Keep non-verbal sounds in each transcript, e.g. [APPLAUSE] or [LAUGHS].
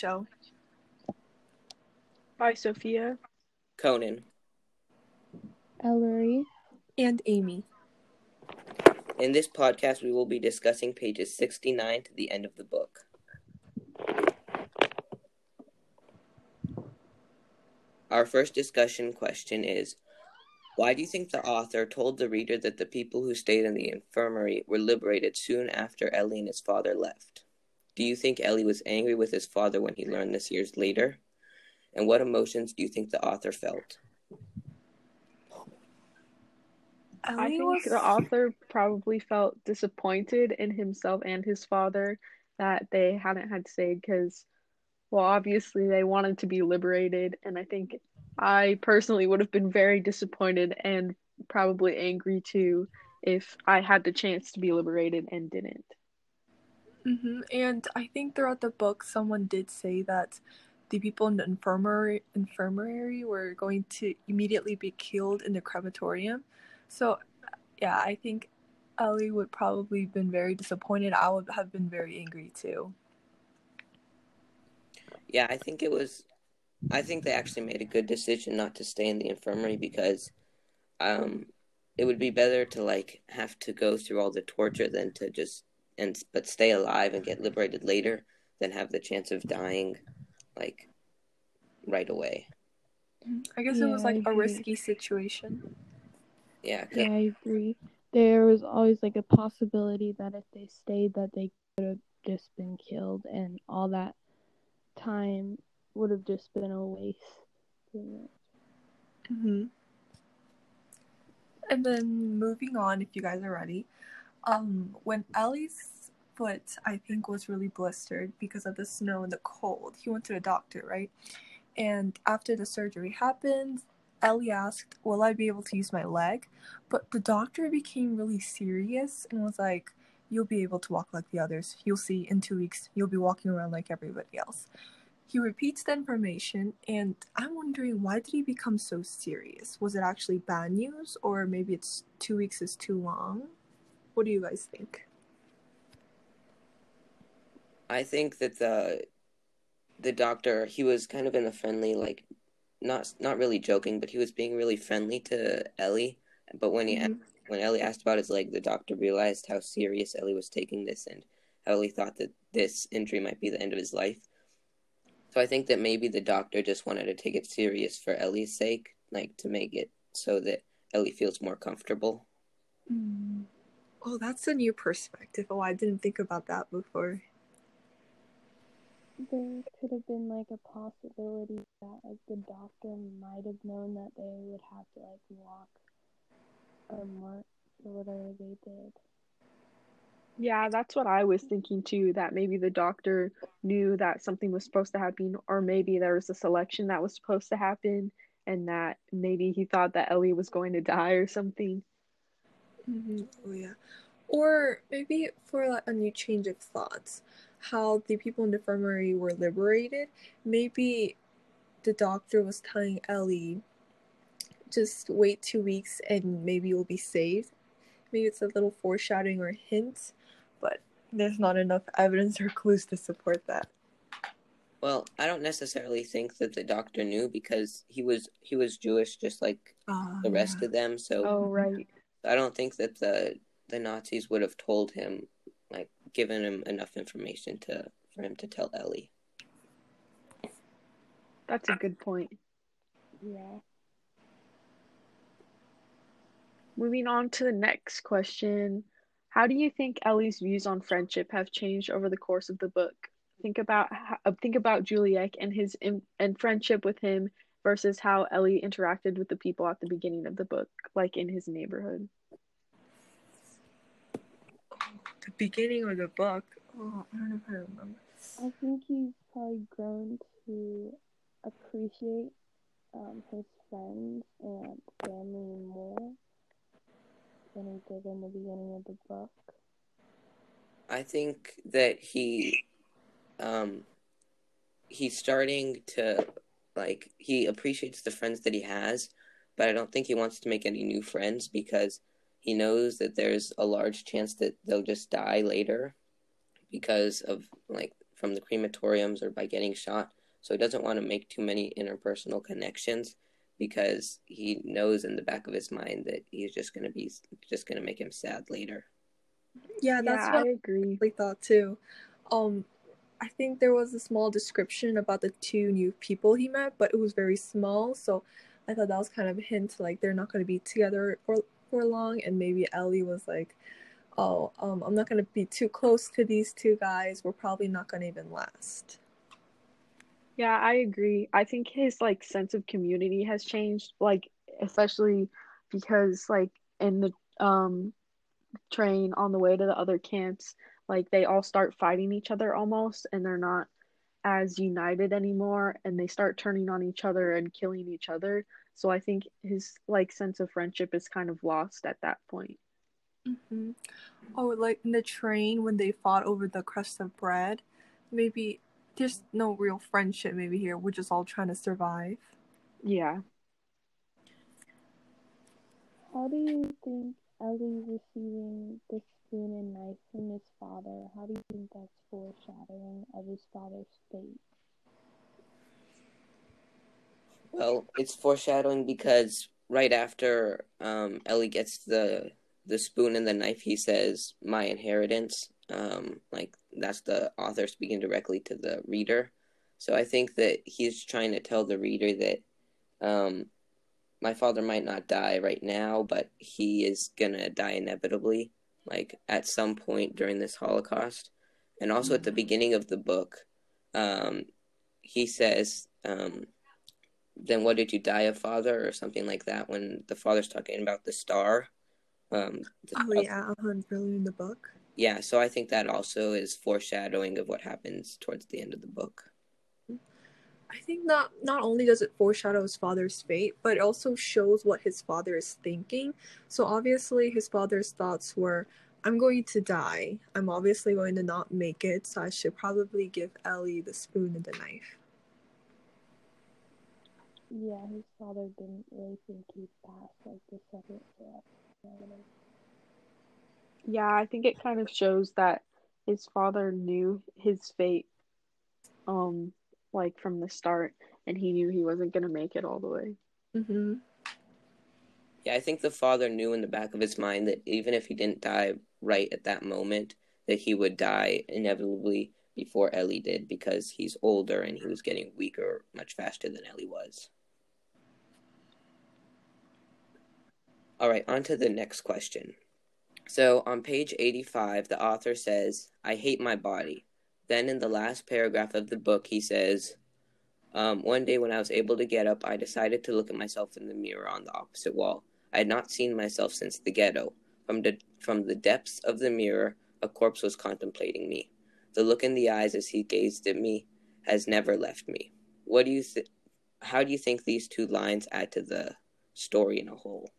Show. By Sophia. Conan. Ellery. And Amy. In this podcast, we will be discussing pages 69 to the end of the book. Our first discussion question is Why do you think the author told the reader that the people who stayed in the infirmary were liberated soon after Ellie and his father left? Do you think Ellie was angry with his father when he learned this years later? And what emotions do you think the author felt? I think was- the author probably felt disappointed in himself and his father that they hadn't had stayed because, well, obviously they wanted to be liberated, and I think I personally would have been very disappointed and probably angry too if I had the chance to be liberated and didn't. Hmm And I think throughout the book, someone did say that the people in the infirmary infirmary were going to immediately be killed in the crematorium. So, yeah, I think Ellie would probably have been very disappointed. I would have been very angry too. Yeah, I think it was. I think they actually made a good decision not to stay in the infirmary because, um, it would be better to like have to go through all the torture than to just and but stay alive and get liberated later than have the chance of dying, like, right away. I guess it was like a agree. risky situation. Yeah, 'cause- Yeah, I agree. There was always like a possibility that if they stayed, that they could have just been killed, and all that time would have just been a waste. pretty much. hmm And then moving on, if you guys are ready, um, when Ellie's foot, I think, was really blistered because of the snow and the cold, he went to the doctor, right? And after the surgery happened, Ellie asked, "Will I be able to use my leg?" But the doctor became really serious and was like, "You'll be able to walk like the others. You'll see in two weeks. You'll be walking around like everybody else." He repeats the information, and I'm wondering why did he become so serious? Was it actually bad news, or maybe it's two weeks is too long? What do you guys think? I think that the the doctor he was kind of in a friendly like not not really joking, but he was being really friendly to Ellie. But when he Mhm. when Ellie asked about his leg, the doctor realized how serious Ellie was taking this and Ellie thought that this injury might be the end of his life. So I think that maybe the doctor just wanted to take it serious for Ellie's sake, like to make it so that Ellie feels more comfortable. Mm. Oh, that's a new perspective. Oh, I didn't think about that before. There could have been like a possibility that like the doctor might have known that they would have to like walk or march or whatever they did. Yeah, that's what I was thinking too, that maybe the doctor knew that something was supposed to happen, or maybe there was a selection that was supposed to happen, and that maybe he thought that Ellie was going to die or something. Hmm Oh yeah, or maybe for like a new change of thoughts, how the people in the infirmary were liberated. Maybe the doctor was telling Ellie, just wait two weeks and maybe you'll be saved. Maybe it's a little foreshadowing or hint, but there's not enough evidence or clues to support that. Well, I don't necessarily think that the doctor knew because he was he was Jewish just like Ah, the rest yeah. of them, so Oh, right. I don't think that the the Nazis would have told him, like, given him enough information to for him to tell Ellie. That's a good point. Yeah. Moving on to the next question. How do you think Ellie's views on friendship have changed over the course of the book? Think about ho- uh, think about Juliek and his and friendship with him versus how Ellie interacted with the people at the beginning of the book, like in his neighborhood. The beginning of the book. Oh, I don't know if I remember. I think he's probably grown to appreciate um, his friends and family more than he did in the beginning of the book. I think that he, um, he's starting to, like, he appreciates the friends that he has, but I don't think he wants to make any new friends because he knows that there's a large chance that they'll just die later because of, like, from the crematoriums or by getting shot. So he doesn't want to make too many interpersonal connections because he knows in the back of his mind that he's just gonna be just gonna make him sad later. Yeah, that's yeah, what I agree. I thought too. Um, I think there was a small description about the two new people he met, but it was very small, so I thought that was kind of a hint like they're not going to be together for for long, and maybe Ellie was like, "Oh, um, I'm not going to be too close to these two guys. We're probably not going to even last." Yeah, I agree. I think his like sense of community has changed, like especially because like in the um train on the way to the other camps, like they all start fighting each other almost and they're not as united anymore and they start turning on each other and killing each other. So I think his like sense of friendship is kind of lost at that point. hmm Oh, like in the train when they fought over the crust of bread, maybe there's no real friendship. Maybe here we're just all trying to survive. Yeah. How do you think Ellie receiving the spoon and knife from his father, how do you think that's foreshadowing of his father's fate? Well, it's foreshadowing because right after um, Ellie gets the the spoon and the knife, he says, "My inheritance." Um, like that's the author speaking directly to the reader. So I think that he's trying to tell the reader that um, my father might not die right now, but he is gonna die inevitably, like at some point during this Holocaust. And also at the beginning of the book, um, he says, um, "Then what did you die of, father?" or something like that. When the father's talking about the star. Um, the- Oh yeah, uh-huh, in the book. yeah, so I think that also is foreshadowing of what happens towards the end of the book. I think not not only does it foreshadow his father's fate, but it also shows what his father is thinking. So obviously his father's thoughts were I'm going to die. I'm obviously going to not make it, so I should probably give Ellie the spoon and the knife. Yeah, his father didn't really think he'd pass like the second step. Yeah, I think it kind of shows that his father knew his fate um like from the start and he knew he wasn't going to make it all the way. Mm-hmm. Yeah, I think the father knew in the back of his mind that even if he didn't die right at that moment, that he would die inevitably before Ellie did because he's older and he was getting weaker much faster than Ellie was. All right, on to the next question. So on page 85, the author says, I hate my body. Then in the last paragraph of the book, he says, um, One day when I was able to get up, I decided to look at myself in the mirror on the opposite wall. I had not seen myself since the ghetto. From the, from the depths of the mirror, a corpse was contemplating me. The look in the eyes as he gazed at me has never left me. What do you th- how do you think these two lines add to the story in a whole?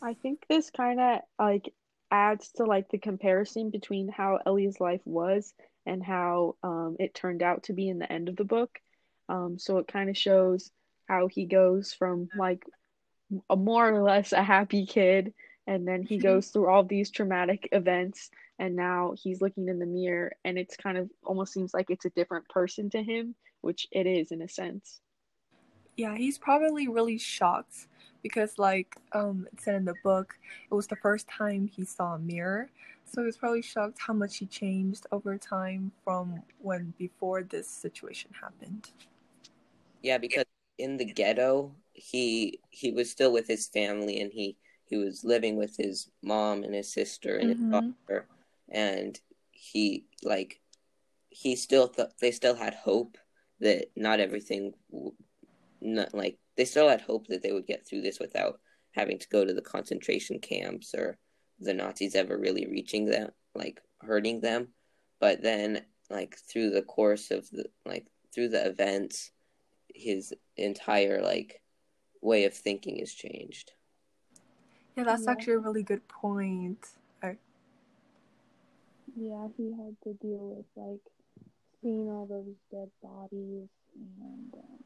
I think this kind of like adds to like the comparison between how Ellie's life was and how um, it turned out to be in the end of the book. Um, so it kind of shows how he goes from like a more or less a happy kid, and then he goes through all these traumatic events, and now he's looking in the mirror, and it's kind of almost seems like it's a different person to him, which it is in a sense. Yeah, he's probably really shocked because, like um, it said in the book, it was the first time he saw a mirror. So he was probably shocked how much he changed over time from when before this situation happened. Yeah, because in the ghetto, he he was still with his family and he he was living with his mom and his sister and Mhm. his father and he like he still thought they still had hope that not everything not like they still had hope that they would get through this without having to go to the concentration camps or the Nazis ever really reaching them like hurting them but then like through the course of the like through the events his entire like way of thinking has changed Yeah, that's Yeah. actually a really good point. I, Yeah, he had to deal with like seeing all those dead bodies and um,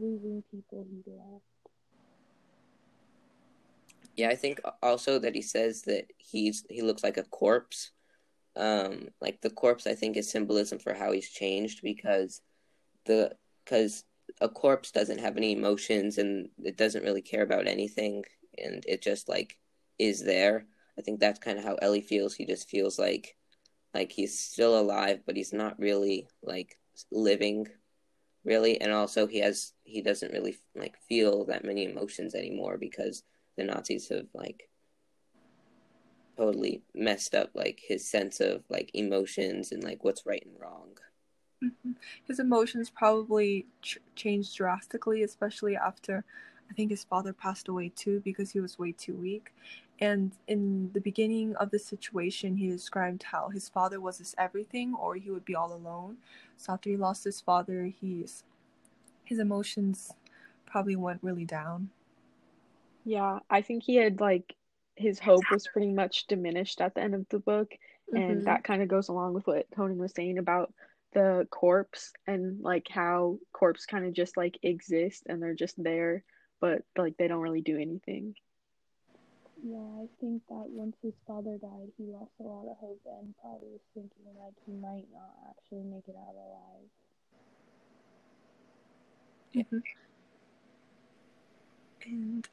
losing people he loved. Yeah, I think also that he says that he's he looks like a corpse. um like the corpse I think is symbolism for how he's changed because the because a corpse doesn't have any emotions and it doesn't really care about anything and it just like is there. I think that's kind of how Ellie feels. He just feels like like he's still alive but he's not really like living really and also he has he doesn't really like feel that many emotions anymore because the Nazis have like totally messed up like his sense of like emotions and like what's right and wrong. Mm-hmm. His emotions probably ch- changed drastically, especially after I think his father passed away too because he was way too weak. And in the beginning of the situation, he described how his father was his everything, or he would be all alone. So after he lost his father, he's his emotions probably went really down. Yeah, I think he had like his hope was pretty much diminished at the end of the book, and Mhm. that kind of goes along with what Tony was saying about the corpse and like how corpse kind of just like exist and they're just there, but like they don't really do anything. Yeah, I think that once his father died, he lost a lot of hope and probably was thinking like he might not actually make it out alive. Mhm. And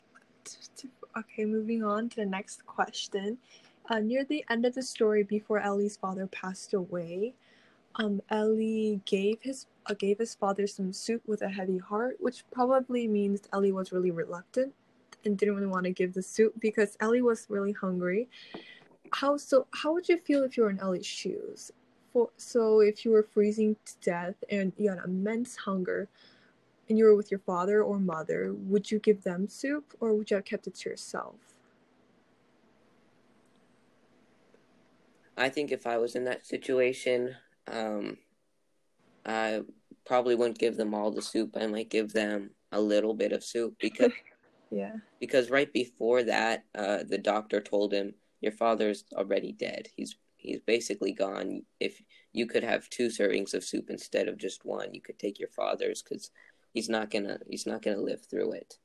[LAUGHS] okay, moving on to the next question. Uh, near the end of the story, before Ellie's father passed away, um, Ellie gave his uh, gave his father some soup with a heavy heart, which probably means Ellie was really reluctant and didn't really want to give the soup because Ellie was really hungry. How so? How would you feel if you were in Ellie's shoes? For so, if you were freezing to death and you had immense hunger, and you were with your father or mother, would you give them soup or would you have kept it to yourself? I think if I was in that situation, um, I probably wouldn't give them all the soup. I might give them a little bit of soup because [LAUGHS] Yeah. because right before that, uh, the doctor told him your father's already dead. He's he's basically gone. If you could have two servings of soup instead of just one, you could take your father's because he's not gonna he's not gonna live through it.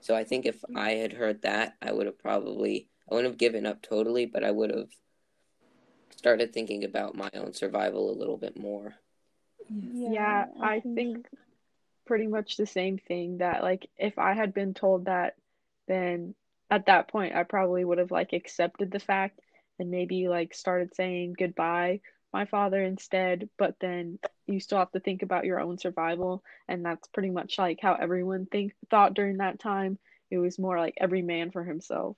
So I think if I had heard that, I would have probably I wouldn't have given up totally, but I would have started thinking about my own survival a little bit more. Yes. Yeah, I think pretty much the same thing that like if I had been told that then at that point I probably would have like accepted the fact and maybe like started saying goodbye my father instead. But then you still have to think about your own survival. And that's pretty much like how everyone think thought during that time. It was more like every man for himself.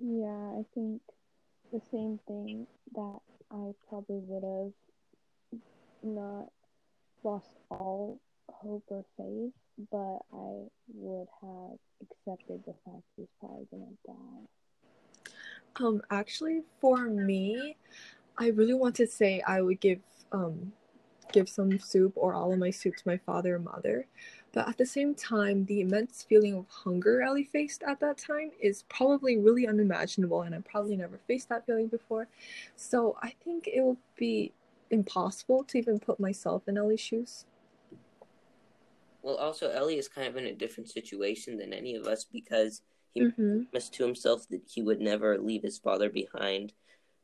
Yeah, I think the same thing that I probably would have not lost all hope or faith, but I would have accepted the fact he's probably gonna die. Um, actually, for me, I really want to say I would give um give some soup or all of my soup to my father or mother. But at the same time, the immense feeling of hunger Ellie faced at that time is probably really unimaginable, and I probably never faced that feeling before. So I think it would be impossible to even put myself in Ellie's shoes. Well, also Ellie is kind of in a different situation than any of us because he Mm-hmm. promised to himself that he would never leave his father behind.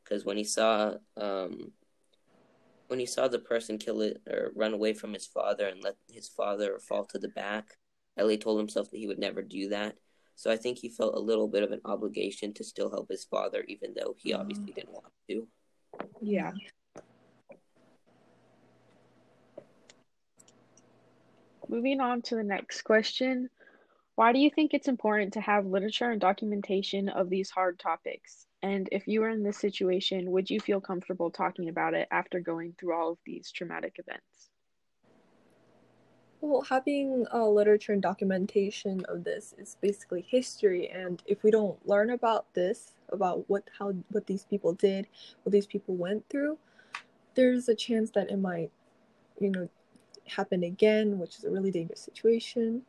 Because when he saw, um, when he saw the person kill it or run away from his father and let his father fall to the back, Ellie told himself that he would never do that. So I think he felt a little bit of an obligation to still help his father, even though he obviously didn't want to. yeah moving on to the next question. Why do you think it's important to have literature and documentation of these hard topics? And if you were in this situation would you feel comfortable talking about it after going through all of these traumatic events? Well, having uh, literature and documentation of this is basically history, and if we don't learn about this, about what how what these people did, what these people went through, there's a chance that it might, you know, happen again, which is a really dangerous situation.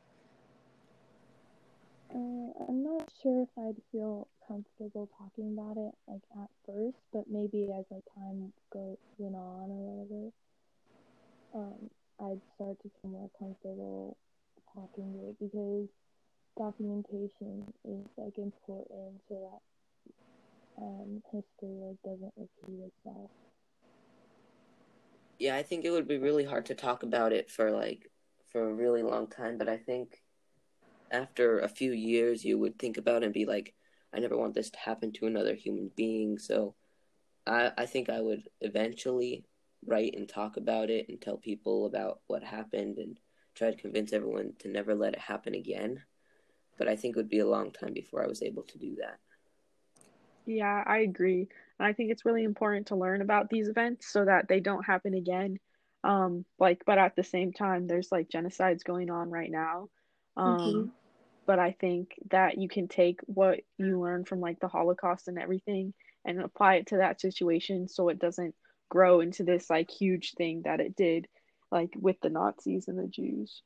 Uh, I'm not sure if I'd feel comfortable talking about it like at first, but maybe as like time go went on or whatever, um, I'd start to feel more comfortable talking to it because documentation is like important so that um, history like doesn't repeat itself. Yeah, I think it would be really hard to talk about it for like for a really long time, but I think after a few years you would think about and be like, I never want this to happen to another human being. So I I think I would eventually write and talk about it and tell people about what happened and try to convince everyone to never let it happen again. But I think it would be a long time before I was able to do that. Yeah, I agree. And I think it's really important to learn about these events so that they don't happen again. Um, like, but at the same time, there's like genocides going on right now. Um, Mhm. but I think that you can take what you learn from like the Holocaust and everything and apply it to that situation so it doesn't grow into this like huge thing that it did, like with the Nazis and the Jews.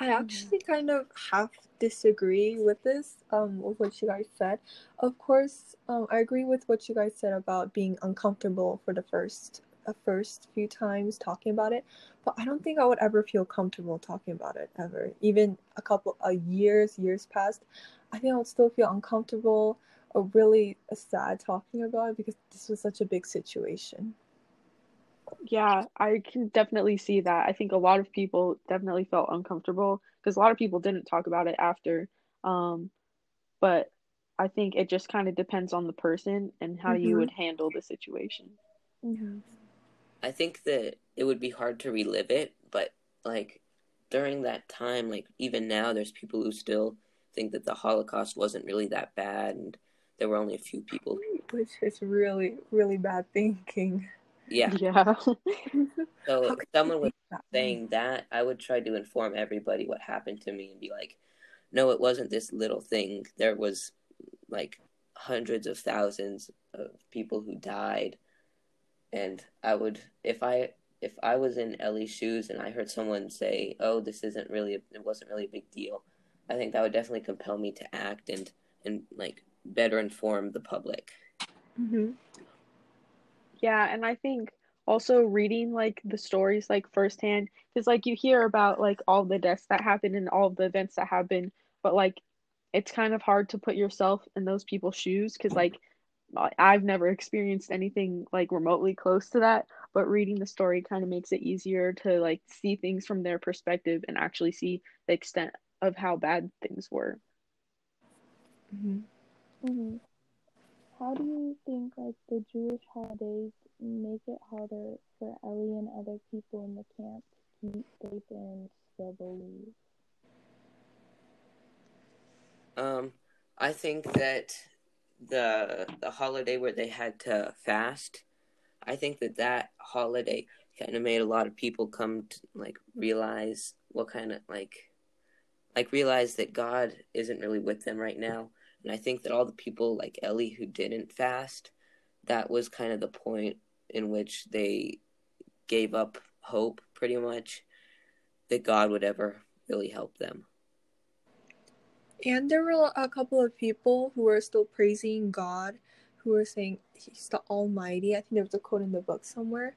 I actually kind of half disagree with this, um, with what you guys said. Of course, um, I agree with what you guys said about being uncomfortable for the first, the first few times talking about it. But I don't think I would ever feel comfortable talking about it ever. Even a couple of years, years past, I think I would still feel uncomfortable or really sad talking about it because this was such a big situation. Yeah, I can definitely see that. I think a lot of people definitely felt uncomfortable because a lot of people didn't talk about it after. Um, but I think it just kind of depends on the person and how you Mhm. would handle the situation. Mm-hmm. I think that it would be hard to relive it, but like during that time, like even now, there's people who still think that the Holocaust wasn't really that bad, and there were only a few people. Which is really, really bad thinking. Yeah. Yeah. [LAUGHS] So if someone was saying that, I would try to inform everybody what happened to me and be like, no, it wasn't this little thing. There was like hundreds of thousands of people who died, and I would if I if I was in Ellie's shoes and I heard someone say, "Oh, this isn't really a, it wasn't really a big deal," I think that would definitely compel me to act and and like better inform the public. Mhm. Yeah, and I think also reading like the stories like firsthand because like you hear about like all the deaths that happen and all the events that happen, but like it's kind of hard to put yourself in those people's shoes because like I- I've never experienced anything like remotely close to that, but reading the story kind of makes it easier to like see things from their perspective and actually see the extent of how bad things were. Mhm. Mm-hmm. How do you think like the Jewish holidays make it harder for Ellie and other people in the camp to keep faith and still believe? Um, I think that the the holiday where they had to fast, I think that that holiday kind of made a lot of people come to like realize what kind of like like realize that God isn't really with them right now. And I think that all the people like Ellie who didn't fast, that was kind of the point in which they gave up hope pretty much that God would ever really help them. And there were a couple of people who were still praising God, who were saying He's the Almighty. I think there was a quote in the book somewhere.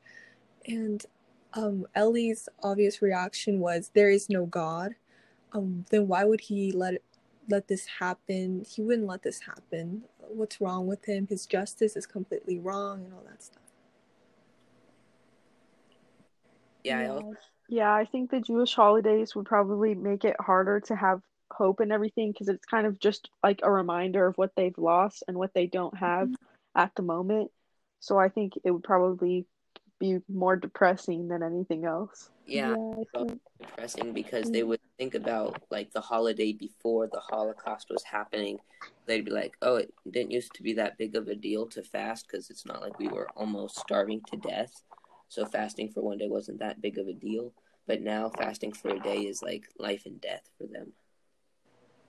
And um, Ellie's obvious reaction was, "There is no God. Um, then why would He let let this happen? He wouldn't let this happen. What's wrong with him? His justice is completely wrong, and all that stuff." Yeah, I Yeah, I think the Jewish holidays would probably make it harder to have hope and everything because it's kind of just like a reminder of what they've lost and what they don't have mm-hmm. at the moment. So I think it would probably be more depressing than anything else. yeah. I think depressing because they mm. would think about like the holiday before the Holocaust was happening. They'd be like, "Oh, it didn't used to be that big of a deal to fast because it's not like we were almost starving to death, so fasting for one day wasn't that big of a deal." But now fasting for a day is like life and death for them.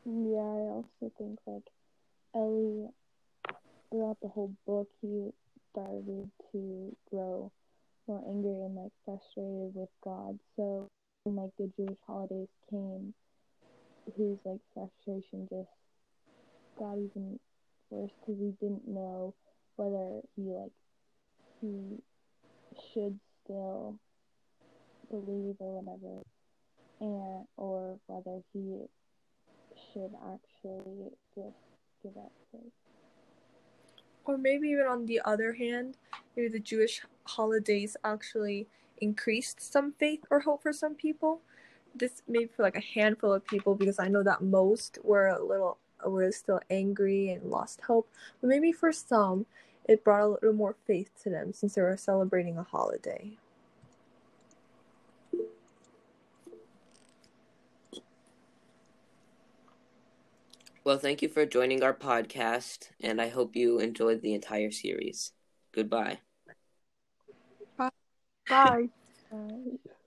Yeah, I also think like Ellie throughout the whole book he started to grow more angry and like frustrated with God. So when like the Jewish holidays came, his like frustration just got even worse because he didn't know whether he like he should still believe or whatever, and or whether he should actually just give up faith. Or maybe even on the other hand, maybe the Jewish holidays actually increased some faith or hope for some people. This maybe for like a handful of people because I know that most were a little were still angry and lost hope. But maybe for some, it brought a little more faith to them since they were celebrating a holiday. Well, thank you for joining our podcast, and I hope you enjoyed the entire series. Goodbye. Bye. Bye. [LAUGHS]